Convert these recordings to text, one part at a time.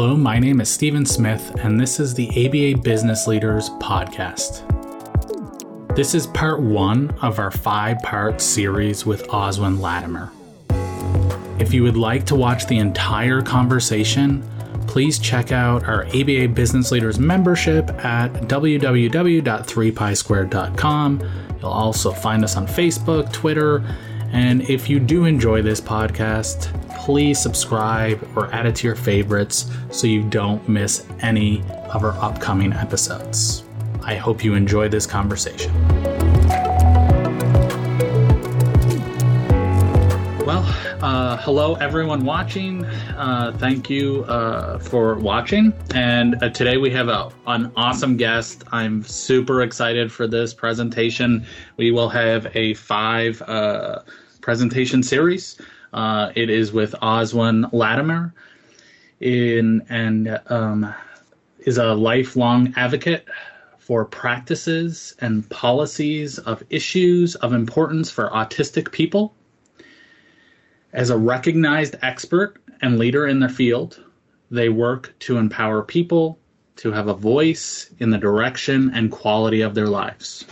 Hello, my name is Stephen Smith, and this is the ABA Business Leaders Podcast. This is part one of our five part series with Oswin Latimer. If you would like to watch the entire conversation, please check out our ABA Business Leaders membership at www.3pisquared.com. You'll also find us on Facebook, Twitter, and if you do enjoy this podcast, please subscribe or add it to your favorites so you don't miss any of our upcoming episodes. I hope you enjoy this conversation. Well, uh, hello everyone watching. Uh, thank you uh, for watching. And uh, today we have a, an awesome guest. I'm super excited for this presentation. We will have a five uh, presentation series. Uh, it is with Oswin Latimer, in and um, is a lifelong advocate for practices and policies of issues of importance for autistic people. As a recognized expert and leader in their field, they work to empower people to have a voice in the direction and quality of their lives.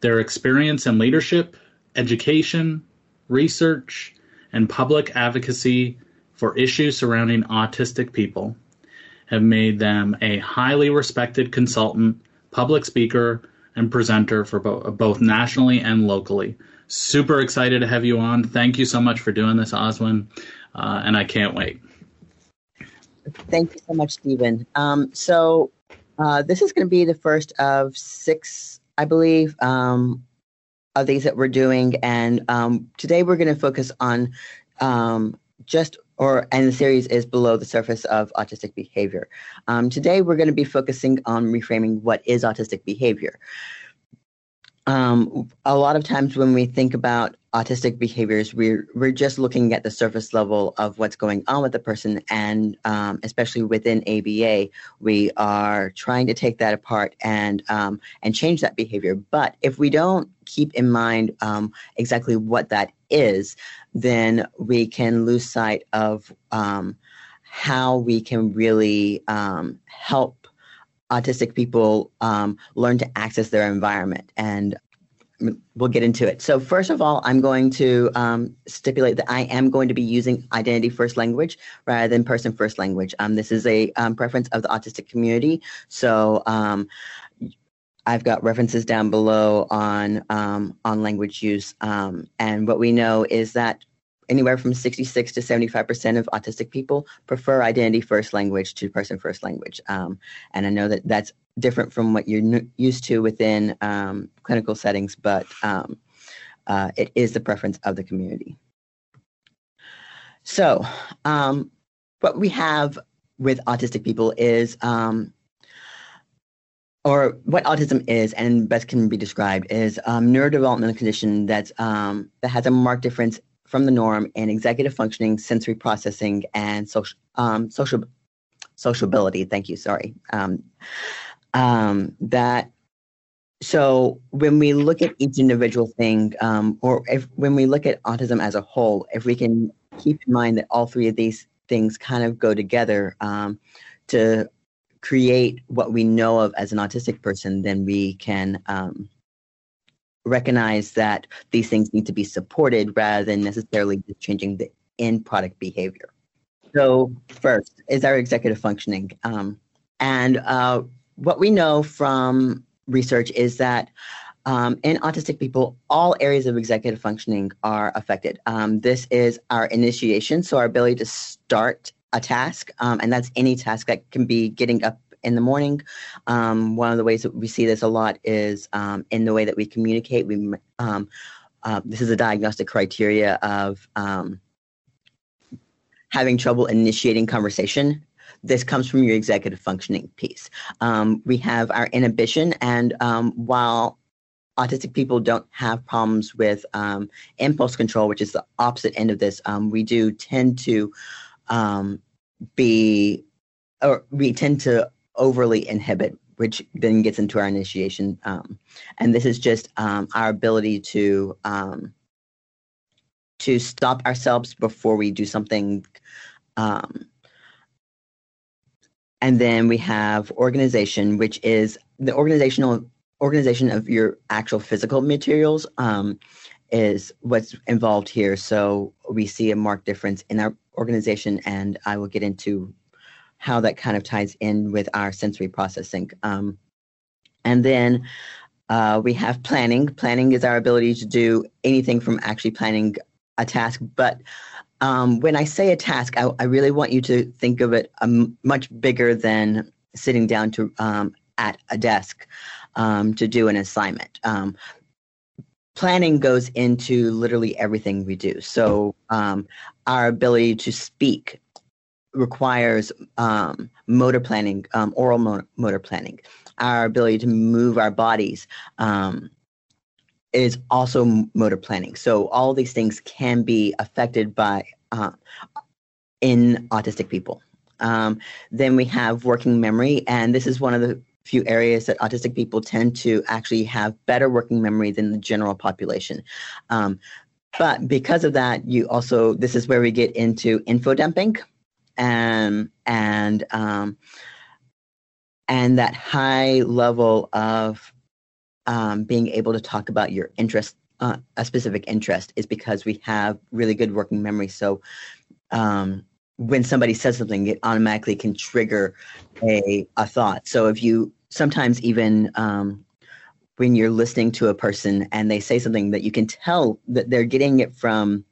Their experience in leadership, education, research, and public advocacy for issues surrounding autistic people have made them a highly respected consultant, public speaker, and presenter for bo- both nationally and locally. Super excited to have you on. Thank you so much for doing this, Oswin, uh, and I can't wait. Thank you so much, Stephen. Um, so, uh, this is going to be the first of six, I believe, um, of these that we're doing. And um, today we're going to focus on um, just or and the series is below the surface of autistic behavior. Um, today, we're going to be focusing on reframing what is autistic behavior. Um, a lot of times when we think about autistic behaviors, we're we're just looking at the surface level of what's going on with the person, and um, especially within ABA, we are trying to take that apart and um, and change that behavior. But if we don't keep in mind um, exactly what that is, then we can lose sight of um, how we can really um, help autistic people um, learn to access their environment. And we'll get into it. So first of all, I'm going to um, stipulate that I am going to be using identity first language rather than person first language. Um, this is a um, preference of the autistic community. So um, I've got references down below on um, on language use, um, and what we know is that anywhere from 66 to 75 percent of autistic people prefer identity first language to person first language, um, and I know that that's different from what you're used to within um, clinical settings, but um, uh, it is the preference of the community. So, um, what we have with autistic people is or what autism is and best can be described is um, neurodevelopmental condition that's um, that has a marked difference from the norm in executive functioning, sensory processing, and social um, social sociability. Thank you. Sorry. Um, um, that so when we look at each individual thing, um, or if when we look at autism as a whole, if we can keep in mind that all three of these things kind of go together to create what we know of as an autistic person, then we can um, recognize that these things need to be supported rather than necessarily just changing the end product behavior. So, first is our executive functioning. Um, and uh, what we know from research is that um, in autistic people, all areas of executive functioning are affected. Um, this is our initiation, so our ability to start a task, um, and that's any task that can be getting up in the morning. Um, one of the ways that we see this a lot is um, in the way that we communicate. We um, uh, this is a diagnostic criteria of um, having trouble initiating conversation. This comes from your executive functioning piece. Um, we have our inhibition, and um, while autistic people don't have problems with impulse control, which is the opposite end of this. We do tend to be, or we tend to overly inhibit, which then gets into our initiation. Um, and this is just um, our ability to um, to stop ourselves before we do something and then we have organization, which is the organizational organization of your actual physical materials um, is what's involved here. So we see a marked difference in our organization, and I will get into how that kind of ties in with our sensory processing. Um, and then uh, we have planning. Planning is our ability to do anything from actually planning a task. But um, when I say a task, I, I, really want you to think of it um, much bigger than sitting down to um, at a desk um, to do an assignment. Um, planning goes into literally everything we do. So um, our ability to speak requires um, motor planning, um, oral motor, motor, planning. Our ability to move our bodies um, is also motor planning. So all these things can be affected by uh, in autistic people. Um, then we have working memory, and this is one of the few areas that autistic people tend to actually have better working memory than the general population. Um, but because of that, you also this is where we get into info dumping, and and um, and that high level of um, being able to talk about your interest, uh, a specific interest, is because we have really good working memory. So um, when somebody says something, it automatically can trigger a, a thought. So if you sometimes even um, when you're listening to a person and they say something that you can tell that they're getting it from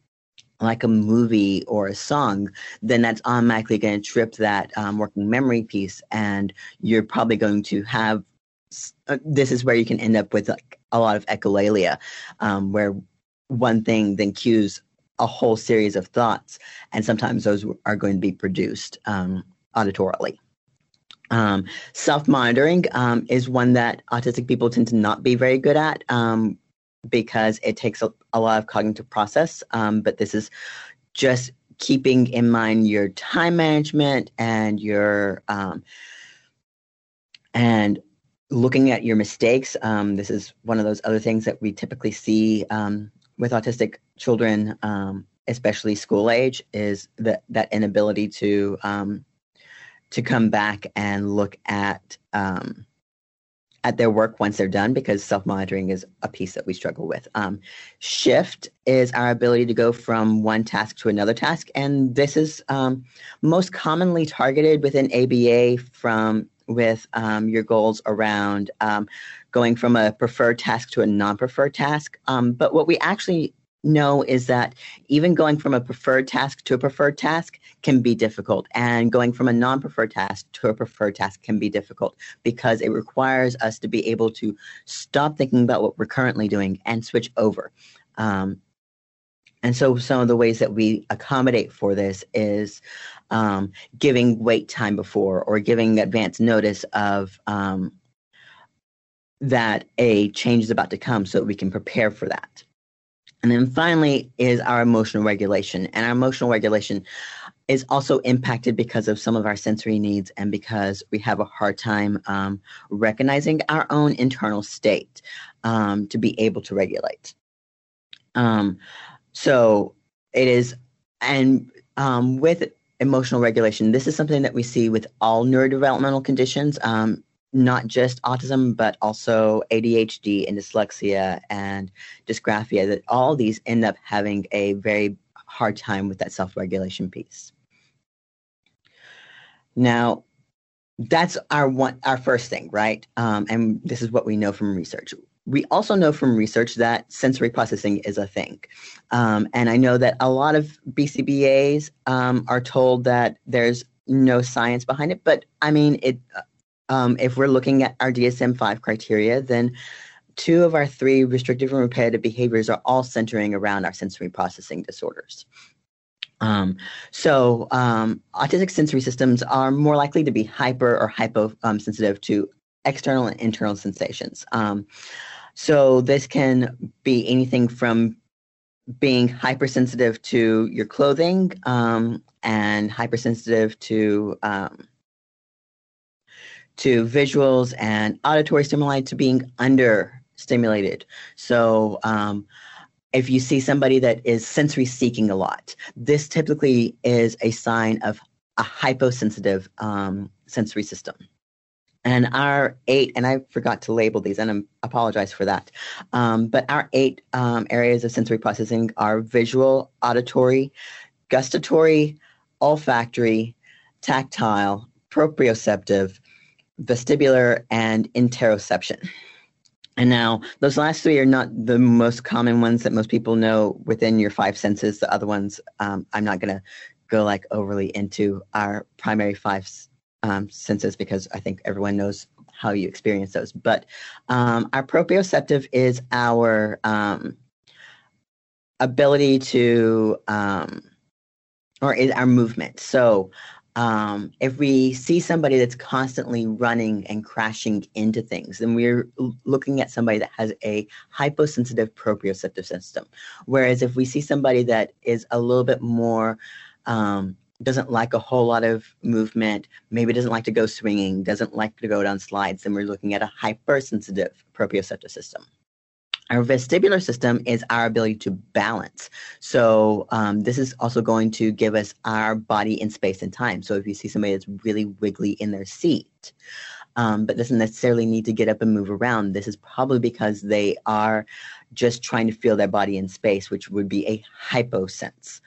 like a movie or a song, then that's automatically going to trip that um, working memory piece, and you're probably going to have. Uh, this is where you can end up with like, a lot of echolalia, um, where one thing then cues a whole series of thoughts, and sometimes those are going to be produced um, auditorily. Um, Self monitoring um, is one that autistic people tend to not be very good at um, because it takes a, a, lot of cognitive process. Um, but this is just keeping in mind your time management and your um, and looking at your mistakes. Um, this is one of those other things that we typically see with autistic children, especially school age, is that that inability to to come back and look at um, at their work once they're done because self monitoring is a piece that we struggle with. Um, shift is our ability to go from one task to another task, and this is um, most commonly targeted within ABA from with um, your goals around um, going from a preferred task to a non-preferred task. Um, but what we actually know is that even going from a preferred task to a preferred task can be difficult and going from a non-preferred task to a preferred task can be difficult because it requires us to be able to stop thinking about what we're currently doing and switch over. Um, and so some of the ways that we accommodate for this is um, giving wait time before or giving advance notice of um, that a change is about to come so that we can prepare for that and then finally is our emotional regulation. And our emotional regulation is also impacted because of some of our sensory needs and because we have a hard time um, recognizing our own internal state um, to be able to regulate. Um, so it is, and um, with emotional regulation, this is something that we see with all neurodevelopmental conditions. Not just autism, but also ADHD and dyslexia and dysgraphia, that all these end up having a very hard time with that self regulation piece. Now, that's our one, our first thing, right? Um, and this is what we know from research. We also know from research that sensory processing is a thing. Um, and I know that a lot of BCBAs um, are told that there's no science behind it, but I mean, it um, if we're looking at our DSM 5 criteria, then two of our three restrictive and repetitive behaviors are all centering around our sensory processing disorders. Um, so, um, autistic sensory systems are more likely to be hyper or hyposensitive um, to external and internal sensations. Um, so, this can be anything from being hypersensitive to your clothing um, and hypersensitive to um, to visuals and auditory stimuli to being under stimulated. So, um, if you see somebody that is sensory seeking a lot, this typically is a sign of a hyposensitive um, sensory system. And our eight, and I forgot to label these, and I apologize for that. Um, but our eight um, areas of sensory processing are visual, auditory, gustatory, olfactory, tactile, proprioceptive, vestibular, and interoception. And now, those last three are not the most common ones that most people know within your five senses. The other ones, um, I'm not going to go like overly into our primary five um, senses because I think everyone knows how you experience those. But um, our proprioceptive is our um, ability to, um, or is our movement. So um, if we see somebody that's constantly running and crashing into things, then we're looking at somebody that has a hyposensitive proprioceptive system. Whereas if we see somebody that is a little bit more um, doesn't like a whole lot of movement, maybe doesn't like to go swinging, doesn't like to go down slides, then we're looking at a hypersensitive proprioceptive system. Our vestibular system is our ability to balance. So um, this is also going to give us our body in space and time. So if you see somebody that's really wiggly in their seat, um, but doesn't necessarily need to get up and move around, this is probably because they are just trying to feel their body in space, which would be a hyposense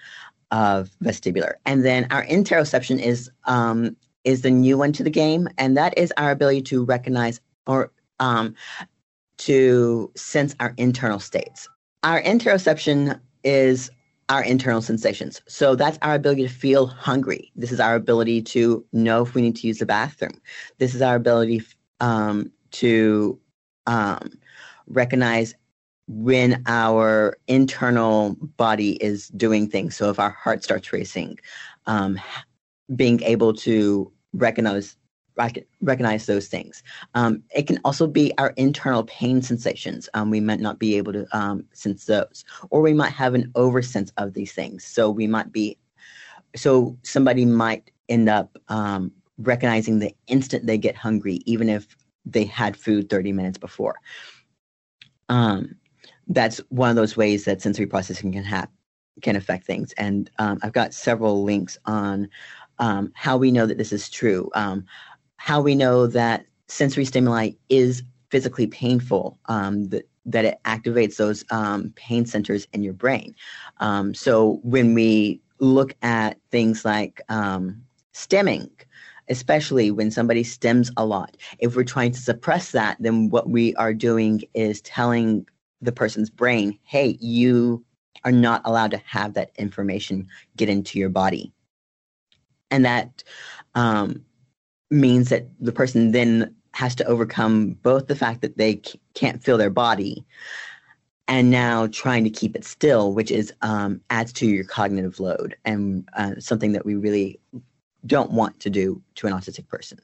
of vestibular. And then our interoception is um, is the new one to the game, and that is our ability to recognize or um, to sense our internal states. Our interoception is our internal sensations. So that's our ability to feel hungry. This is our ability to know if we need to use the bathroom. This is our ability um, to um, recognize when our internal body is doing things. So if our heart starts racing, um, being able to recognize recognize those things. Um, it can also be our internal pain sensations. Um, we might not be able to um, sense those, or we might have an oversense of these things. So we might be, so somebody might end up um, recognizing the instant they get hungry, even if they had food 30 minutes before. Um, that's one of those ways that sensory processing can have can affect things. And um, I've got several links on how we know that this is true how we know that sensory stimuli is physically painful, um, that, that it activates those um, pain centers in your brain. Um, so when we look at things like um, stimming, especially when somebody stims a lot, if we're trying to suppress that, then what we are doing is telling the person's brain, hey, you are not allowed to have that information get into your body. And that um, means that the person then has to overcome both the fact that they can't feel their body and now trying to keep it still, which is um, adds to your cognitive load and uh, something that we really don't want to do to an autistic person.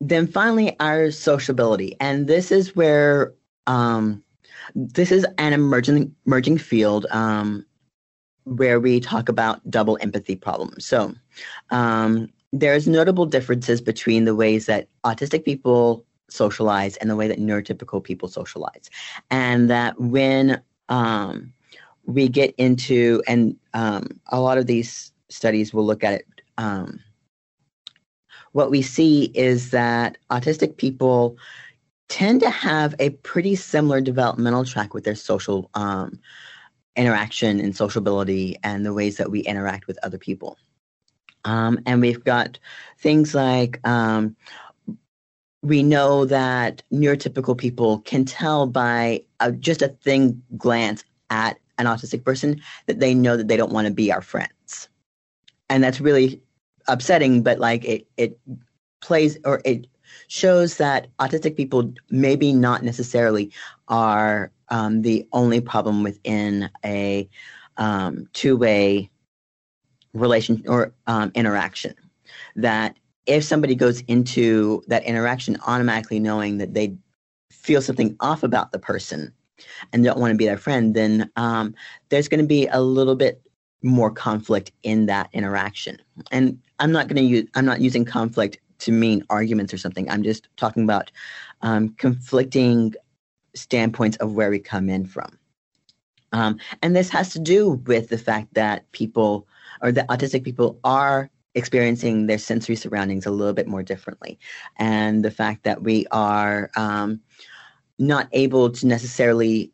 Then finally, our sociability, and this is where um, this is an emerging emerging field um, where we talk about double empathy problems. So, um, there's notable differences between the ways that autistic people socialize and the way that neurotypical people socialize. And that when um, we get into, and um, a lot of these studies will look at it, um, what we see is that autistic people tend to have a pretty similar developmental track with their social um, interaction and sociability and the ways that we interact with other people. Um, and we've got things like um, we know that neurotypical people can tell by a, just a thin glance at an autistic person that they know that they don't want to be our friends. And that's really upsetting, but like it, it plays or it shows that autistic people maybe not necessarily are um, the only problem within a um, two-way relation or um, interaction. That if somebody goes into that interaction automatically knowing that they feel something off about the person and don't want to be their friend, then um, there's going to be a little bit more conflict in that interaction. And I'm not going to use I'm not using conflict to mean arguments or something. I'm just talking about um, conflicting standpoints of where we come in from. Um, and this has to do with the fact that people or that autistic people are experiencing their sensory surroundings a little bit more differently. And the fact that we are um, not able to necessarily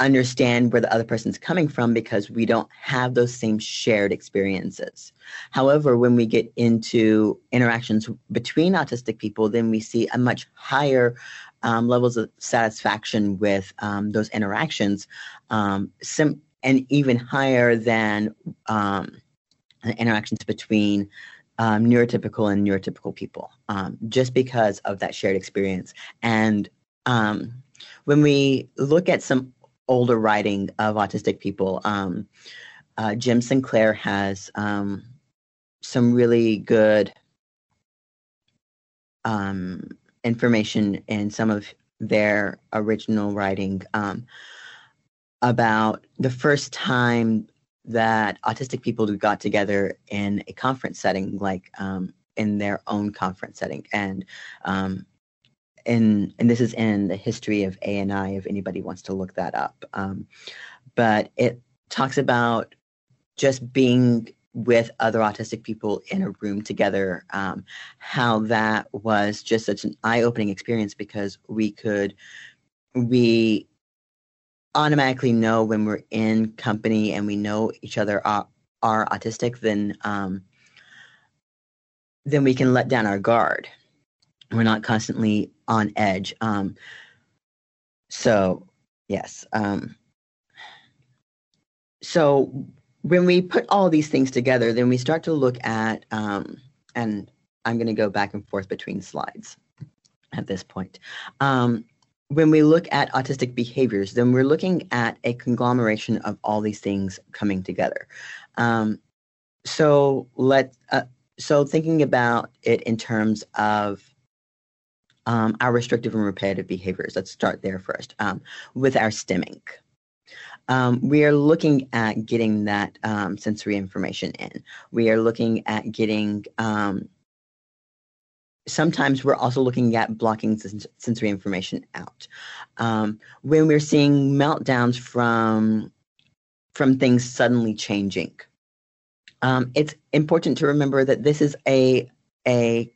understand where the other person's coming from because we don't have those same shared experiences. However, when we get into interactions between autistic people, then we see a much higher um, levels of satisfaction with um, those interactions, um, sim- and even higher than um, interactions between um, neurotypical and neurotypical people, um, just because of that shared experience. And when we look at some older writing of autistic people, uh, Jim Sinclair has some really good um, information in some of their original writing um, about the first time that autistic people who got together in a conference setting, like um, in their own conference setting, and um, in and this is in the history of ANI if anybody wants to look that up. Um, but it talks about just being with other autistic people in a room together, um, how that was just such an eye-opening experience because we could we automatically know when we're in company and we know each other are, are autistic, then um, then we can let down our guard. We're not constantly on edge. Um, so yes. Um, so when we put all these things together, then we start to look at, um, and I'm going to go back and forth between slides at this point. Um, when we look at autistic behaviors, then we're looking at a conglomeration of all these things coming together. Um, so let uh, so thinking about it in terms of um, our restrictive and repetitive behaviors. Let's start there first um, with our stimming um, we are looking at getting that um, sensory information in. We are looking at getting, um, sometimes we're also looking at blocking sens- sensory information out. Um, when we're seeing meltdowns from, from things suddenly changing, um, it's important to remember that this is a, a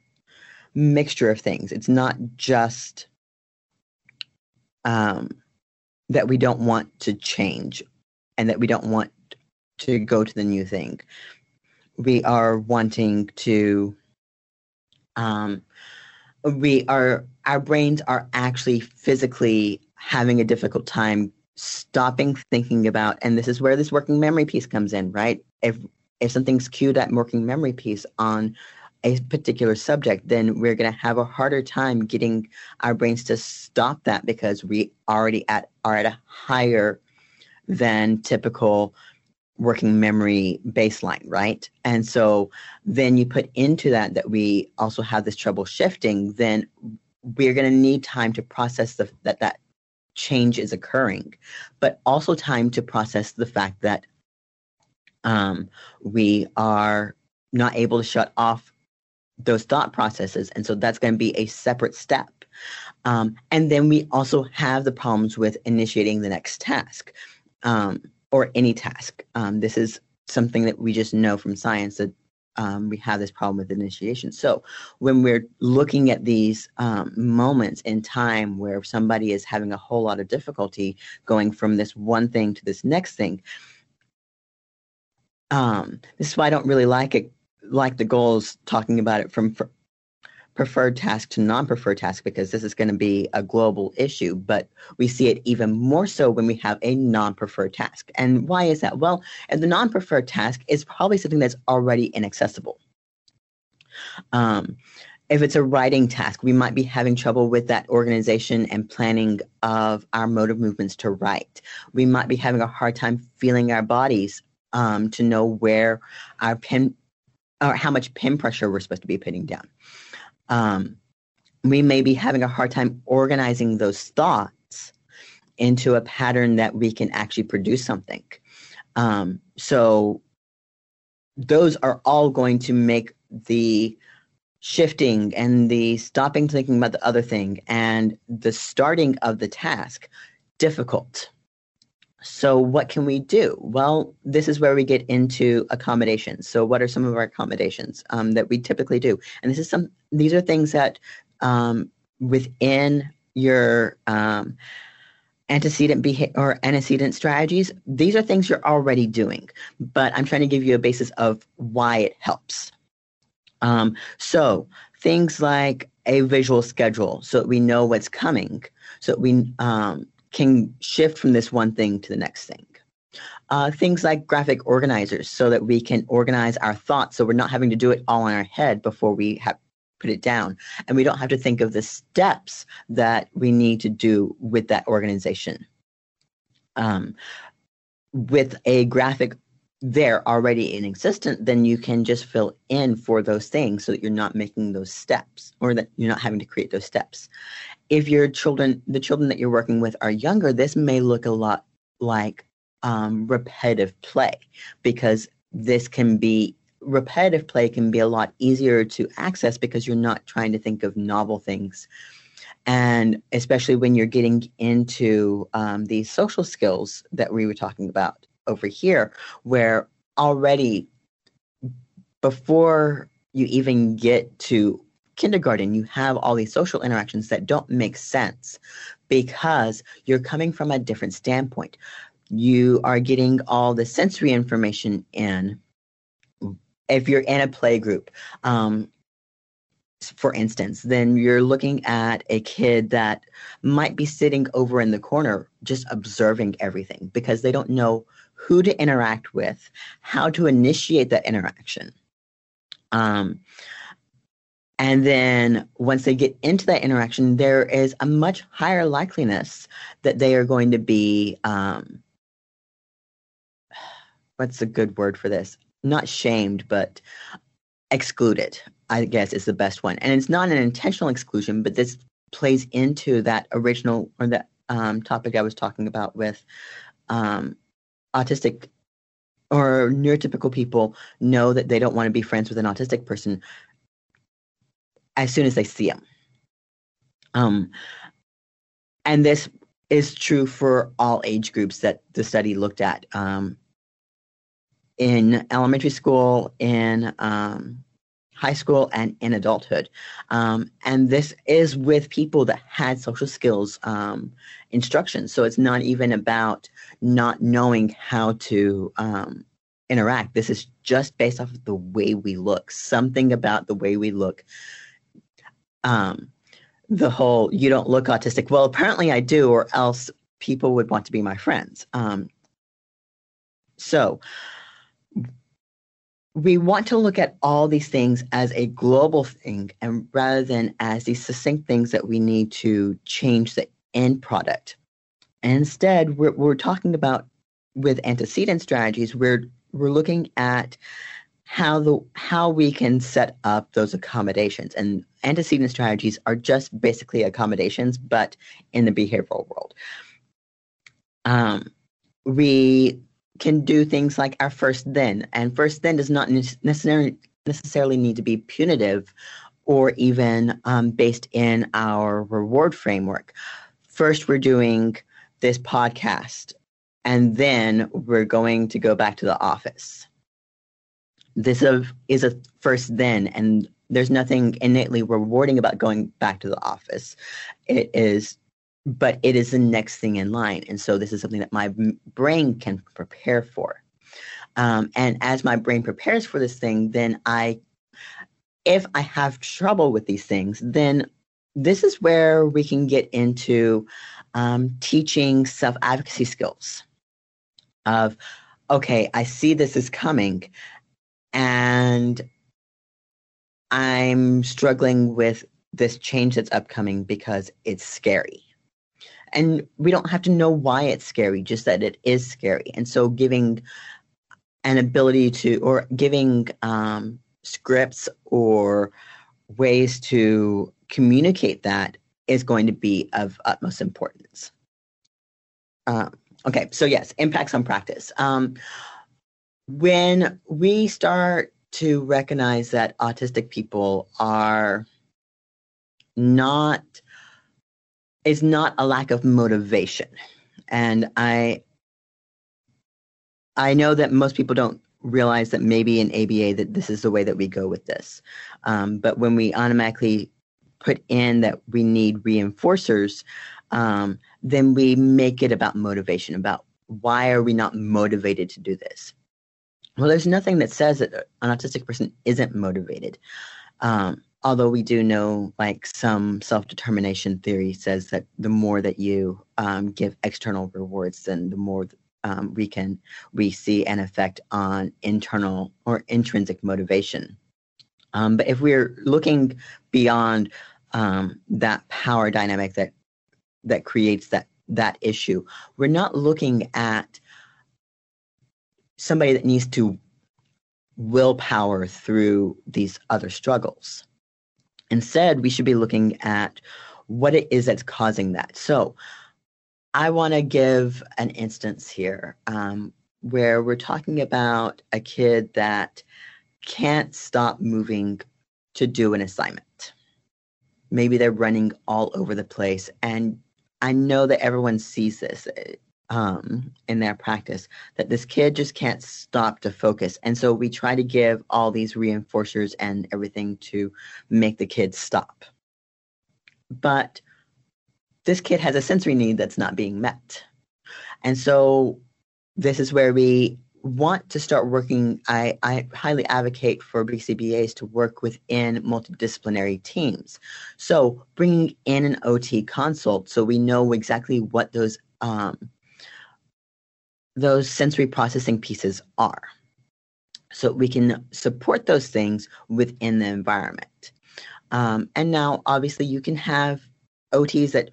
mixture of things. It's not just um, that we don't want to change and that we don't want to go to the new thing. We are wanting to, um, we are, our brains are actually physically having a difficult time stopping thinking about, and this is where this working memory piece comes in, right? If, if something's cued at working memory piece on a particular subject, then we're going to have a harder time getting our brains to stop that because we already at are at a higher than typical working memory baseline, right? And so then you put into that that we also have this trouble shifting, then we're going to need time to process the, that that change is occurring, but also time to process the fact that um, we are not able to shut off those thought processes. And so that's going to be a separate step. Um, and then we also have the problems with initiating the next task um, or any task. Um, this is something that we just know from science that um, we have this problem with initiation. So when we're looking at these um, moments in time where somebody is having a whole lot of difficulty going from this one thing to this next thing, um, this is why I don't really like it like the goals talking about it from preferred task to non-preferred task because this is going to be a global issue but we see it even more so when we have a non-preferred task. And why is that? Well and the non-preferred task is probably something that's already inaccessible. Um, if it's a writing task we might be having trouble with that organization and planning of our motor movements to write. We might be having a hard time feeling our bodies um, to know where our pen or how much pen pressure we're supposed to be putting down. Um, we may be having a hard time organizing those thoughts into a pattern that we can actually produce something. Um, so those are all going to make the shifting and the stopping thinking about the other thing and the starting of the task difficult. So, what can we do? Well, this is where we get into accommodations. So, what are some of our accommodations um, that we typically do? And this is some; these are things that um, within your um, antecedent behavior or antecedent strategies. These are things you're already doing, but I'm trying to give you a basis of why it helps. Um, so, things like a visual schedule, so that we know what's coming, so that we um, can shift from this one thing to the next thing. Uh, things like graphic organizers so that we can organize our thoughts so we're not having to do it all in our head before we have put it down and we don't have to think of the steps that we need to do with that organization um, with a graphic there already in existence then you can just fill in for those things so that you're not making those steps or that you're not having to create those steps. If your children, the children that you're working with are younger, this may look a lot like um, repetitive play because this can be repetitive play can be a lot easier to access because you're not trying to think of novel things. And especially when you're getting into um, these social skills that we were talking about over here where already before you even get to kindergarten, you have all these social interactions that don't make sense because you're coming from a different standpoint. You are getting all the sensory information in. If you're in a play group, um, for instance, then you're looking at a kid that might be sitting over in the corner just observing everything because they don't know who to interact with, how to initiate that interaction. Um, and then once they get into that interaction, there is a much higher likeliness that they are going to be, um, what's a good word for this? Not shamed, but excluded, I guess is the best one. And it's not an intentional exclusion, but this plays into that original or that um, topic I was talking about with um, autistic or neurotypical people know that they don't want to be friends with an autistic person as soon as they see them. Um, and this is true for all age groups that the study looked at um, in elementary school, in um, high school, and in adulthood. Um, and this is with people that had social skills um, instruction. So it's not even about not knowing how to um, interact. This is just based off of the way we look, something about the way we look um, the whole you don't look autistic. Well, apparently I do, or else people would want to be my friends. Um, so we want to look at all these things as a global thing and rather than as these succinct things that we need to change the end product. And instead, we're, we're talking about with antecedent strategies, we're we're looking at how the how we can set up those accommodations and antecedent strategies are just basically accommodations but in the behavioral world um, we can do things like our first then. And first then does not necessarily necessarily need to be punitive or even um, based in our reward framework. First we're doing this podcast and then we're going to go back to the office. This is a first then and there's nothing innately rewarding about going back to the office. It is but it is the next thing in line and so this is something that my brain can prepare for um, and as my brain prepares for this thing then i if i have trouble with these things then this is where we can get into um, teaching self-advocacy skills of okay i see this is coming and I'm struggling with this change that's upcoming because it's scary. And we don't have to know why it's scary, just that it is scary. And so giving an ability to, or giving um, scripts or ways to communicate that is going to be of utmost importance. Um, okay, so yes, impacts on practice. Um, when we start to recognize that autistic people are not is not a lack of motivation and i I know that most people don't realize that maybe in ABA that this is the way that we go with this. Um, but when we automatically put in that we need reinforcers, um, then we make it about motivation, about why are we not motivated to do this? Well, there's nothing that says that an autistic person isn't motivated. Um, although we do know, like some self-determination theory says that the more that you um, give external rewards, then the more um, we can we see an effect on internal or intrinsic motivation. Um, but if we're looking beyond um, that power dynamic that that creates that that issue, we're not looking at somebody that needs to willpower through these other struggles. Instead, we should be looking at what it is that's causing that. So, I want to give an instance here um, where we're talking about a kid that can't stop moving to do an assignment. Maybe they're running all over the place. And I know that everyone sees this um, in their practice that this kid just can't stop to focus. And so we try to give all these reinforcers and everything to make the kid stop. But this kid has a sensory need that's not being met. And so this is where we want to start working. I, I highly advocate for BCBAs to work within multidisciplinary teams. So bringing in an OT consult so we know exactly what those um, those sensory processing pieces are. So we can support those things within the environment. Um, and now, obviously, you can have OTs that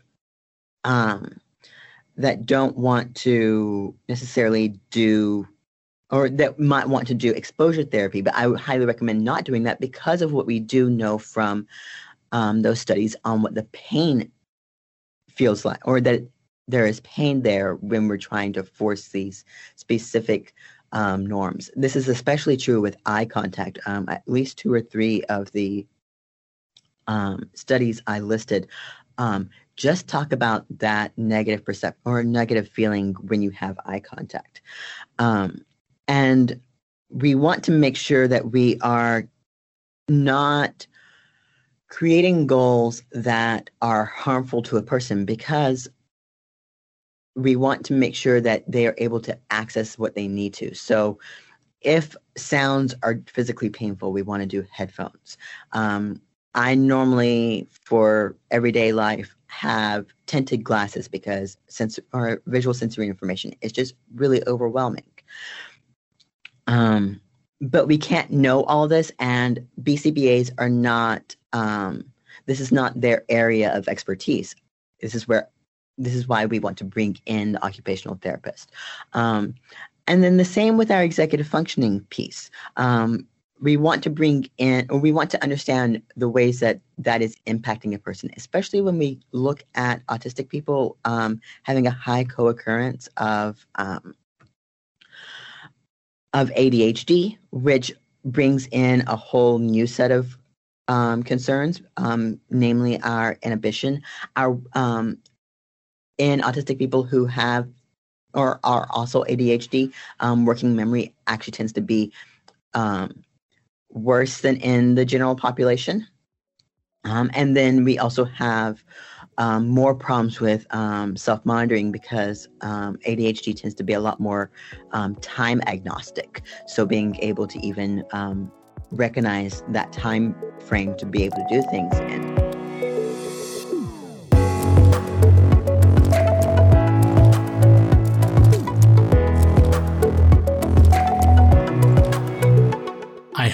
um, that don't want to necessarily do or that might want to do exposure therapy, but I would highly recommend not doing that because of what we do know from um, those studies on what the pain feels like, or that there is pain there when we're trying to force these specific um, norms. This is especially true with eye contact. Um, at least two or three of the um, studies I listed um, just talk about that negative perception or negative feeling when you have eye contact. Um, and we want to make sure that we are not creating goals that are harmful to a person because we want to make sure that they are able to access what they need to. So if sounds are physically painful, we want to do headphones. Um, I normally, for everyday life, have tinted glasses because sense or visual sensory information is just really overwhelming. Um, but we can't know all this, and BCBAs are not. Um, this is not their area of expertise. This is where. This is why we want to bring in the occupational therapist. Um, and then the same with our executive functioning piece. Um, we want to bring in or we want to understand the ways that that is impacting a person especially when we look at autistic people um, having a high co-occurrence of um, of adhd which brings in a whole new set of um, concerns um, namely our inhibition our um, in autistic people who have or are also adhd um, working memory actually tends to be um, worse than in the general population. Um, and then we also have um, more problems with um, self monitoring because um, ADHD tends to be a lot more time agnostic. So being able to even recognize that time frame to be able to do things in.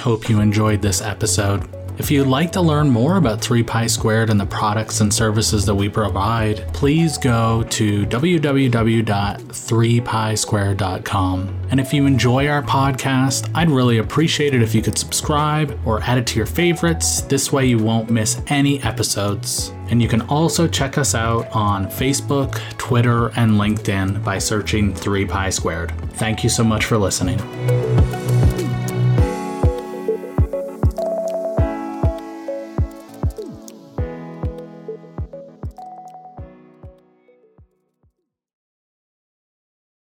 Hope you enjoyed this episode. If you'd like to learn more about 3Pi Squared and the products and services that we provide, please go to www.3pisquared.com. And if you enjoy our podcast, I'd really appreciate it if you could subscribe or add it to your favorites. This way you won't miss any episodes. And you can also check us out on Facebook, Twitter, and LinkedIn by searching 3Pi Squared. Thank you so much for listening.